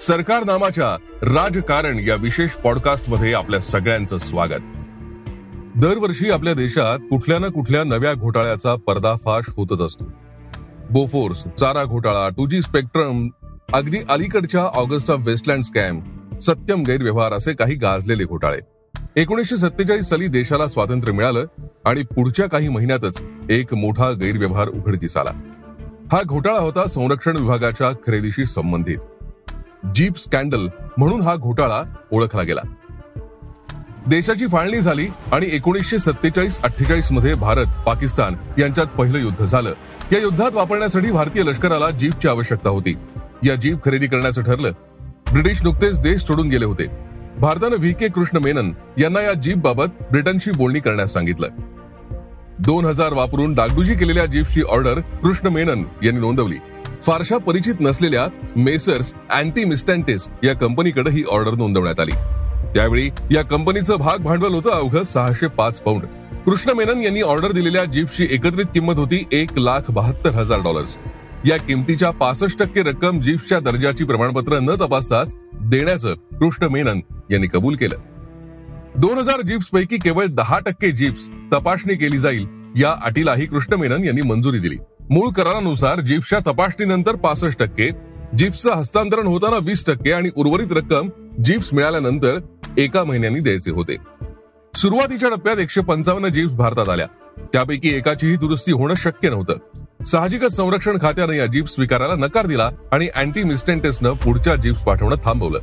सरकार नामाच्या राजकारण या विशेष पॉडकास्टमध्ये आपल्या सगळ्यांचं स्वागत. दरवर्षी आपल्या देशात कुठल्या ना कुठल्या नव्या घोटाळ्याचा पर्दाफाश होतच असतो. बोफोर्स चारा घोटाळा टू जी स्पेक्ट्रम अगदी अलीकडच्या Agusta of Westland scam Satyam गैरव्यवहार असे काही गाजलेले घोटाळे. एकोणीसशे सत्तेचाळीस साली देशाला स्वातंत्र्य मिळालं आणि पुढच्या काही महिन्यातच एक मोठा गैरव्यवहार उघडकीस आला. हा घोटाळा होता संरक्षण विभागाच्या खरेदीशी संबंधित. जीप स्कॅन्डल म्हणून हा घोटाळा ओळखला गेला. देशाची फाळणी झाली आणि एकोणीसशे सत्तेचाळीस अठ्ठेचाळीसमध्ये भारत पाकिस्तान यांच्यात पहिलं युद्ध झालं. या युद्धात वापरण्यासाठी भारतीय लष्कराला जीपची आवश्यकता होती. या जीप खरेदी करण्याचं ठरलं. ब्रिटिश नुकतेच देश सोडून गेले होते. भारतानं व्ही. के. कृष्ण मेनन यांना या जीप बाबत ब्रिटनशी बोलणी करण्यास सांगितलं. दोन हजार वापरून डागडुजी केलेल्या जीपची ऑर्डर कृष्ण मेनन यांनी नोंदवली. फारशा परिचित नसलेल्या मेसर्स अँटी मिस्टँटेस या कंपनीकडे ही ऑर्डर नोंदवण्यात आली. त्यावेळी या कंपनीचं भाग भांडवल होतं अवघं सहाशे पाच पाऊंड कृष्ण मेनन यांनी ऑर्डर दिलेल्या जीपची एकत्रित किंमत होती एक लाख बहात्तर हजार डॉलर्स. या किमतीच्या पासष्ट टक्के रक्कम जीप्सच्या दर्जाची प्रमाणपत्र न तपासताच देण्याचं कृष्ण मेनन यांनी कबूल केलं. दोन हजार जीप्स पैकी केवळ दहा टक्के जीप्स तपासणी केली जाईल या अटीलाही कृष्ण मेनन यांनी मंजुरी दिली. मूळ करारानुसार जीप्सच्या तपासणीनंतर पासष्ट टक्के जीप्सचं हस्तांतरण होताना वीस टक्के आणि उर्वरित रक्कम जीप्स मिळाल्यानंतर एका महिन्यांनी द्यायचे होते. सुरुवातीच्या टप्प्यात एकशे पंचावन्न जीप्स भारतात आल्या. त्यापैकी एकाचीही दुरुस्ती होणं शक्य नव्हतं. साहजिकच संरक्षण खात्यानं या जीप्स स्वीकारायला नकार दिला आणि अँटी मिस्टेंटेसनं पुढच्या जीप्स पाठवणं थांबवलं.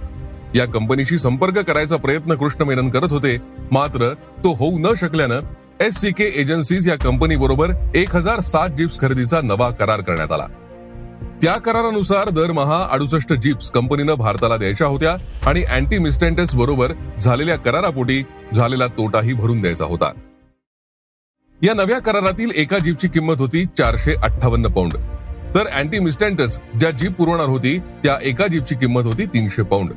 या कंपनीशी संपर्क करायचा प्रयत्न कृष्ण मेनन करत होते मात्र तो होऊ न शकल्यानं एस सी के एजन्सीज या कंपनी बरोबर एक हजार सात जीप्स खरेदीचा नवा करार करण्यात आला. त्या करारानुसार दरमहा अडुसष्ट जीप्स कंपनीनं भारताला द्यायच्या होत्या आणि अँटी मिस्टेंटेस बरोबर झालेल्या करारापोटी झालेला तोटाही भरून द्यायचा होता. या नव्या करारातील एका जीपची किंमत होती चारशे अठ्ठावन्न पौंड. तर अँटी मिस्टेंटस ज्या जीप पुरवणार होती त्या एका जीपची किंमत होती तीनशे पौंड.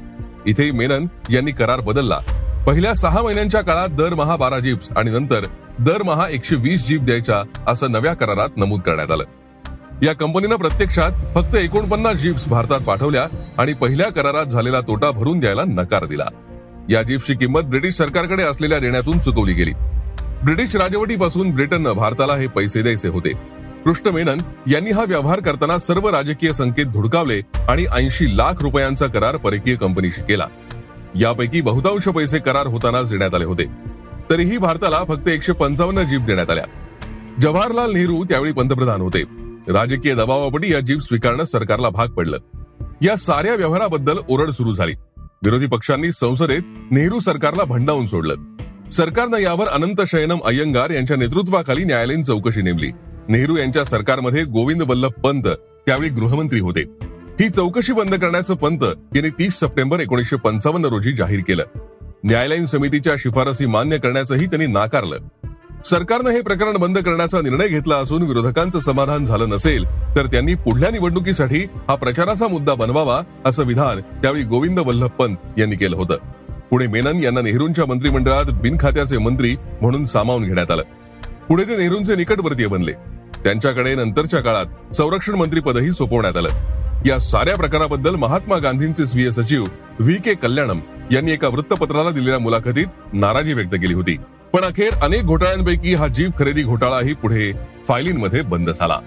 इथे मेनन यांनी करार बदलला. पहिल्या सहा महिन्यांच्या काळात दरमहा बारा जीप्स आणि नंतर दरमहा एकशे वीस जीप द्यायच्या असं नव्या करारात नमूद करण्यात आलं. या कंपनीनं प्रत्यक्षात फक्त एकोणपन्नास जीप्स भारतात पाठवल्या आणि पहिल्या करारात झालेला तोटा भरून द्यायला नकार दिला. या जीप्सची किंमत ब्रिटिश सरकारकडे असलेल्या देण्यातून चुकवली गेली. ब्रिटिश राजवटीपासून ब्रिटननं भारताला हे पैसे द्यायचे होते. कृष्ण मेनन यांनी हा व्यवहार करताना सर्व राजकीय संकेत धुडकावले आणि ऐंशी लाख रुपयांचा करार परकीय कंपनीशी केला. यापैकी बहुतांश पैसे करार होतानाच देण्यात आले होते. तरीही भारताला फक्त एकशे पंचावन्न जीप देण्यात आल्या. जवाहरलाल नेहरू त्यावेळी पंतप्रधान होते. राजकीय दबावापोटी या जीप स्वीकारणं सरकारला भाग पडलं. या साऱ्या व्यवहाराबद्दल ओरड सुरू झाली. विरोधी पक्षांनी संसदेत नेहरू सरकारला भंडावून सोडलं. सरकारनं यावर अनंत शयनम अय्यंगार यांच्या नेतृत्वाखाली न्यायालयीन चौकशी नेमली. नेहरू यांच्या सरकारमध्ये गोविंद वल्लभ पंत त्यावेळी गृहमंत्री होते. ही चौकशी बंद करण्याचं पंत यांनी तीस सप्टेंबर एकोणीसशे पंचावन्न रोजी जाहीर केलं. न्यायालयीन समितीच्या शिफारसी मान्य करण्याचंही त्यांनी नाकारलं. सरकारनं हे प्रकरण बंद करण्याचा निर्णय घेतला असून विरोधकांचं समाधान झालं नसेल तर त्यांनी पुढल्या निवडणुकीसाठी हा प्रचाराचा मुद्दा बनवावा असं विधान त्यावेळी गोविंद वल्लभ पंत यांनी केलं होतं. पुढे मेनन यांना नेहरूंच्या मंत्रिमंडळात बिनखात्याचे मंत्री म्हणून सामावून घेण्यात आलं. पुढे ते नेहरूंचे निकटवर्तीय बनले. त्यांच्याकडे नंतरच्या काळात संरक्षण मंत्रीपदही सोपवण्यात आलं. या साऱ्या प्रकाराबद्दल महात्मा गांधींचे स्वीय सचिव व्ही के कल्याणम यांनी एका वृत्तपत्राला दिलेल्या मुलाखतीत नाराजी व्यक्त केली होती. पण अखेर अनेक घोटाळ्यांपैकी हा जीप खरेदी घोटाळाही पुढे फायलींमध्ये बंद झाला.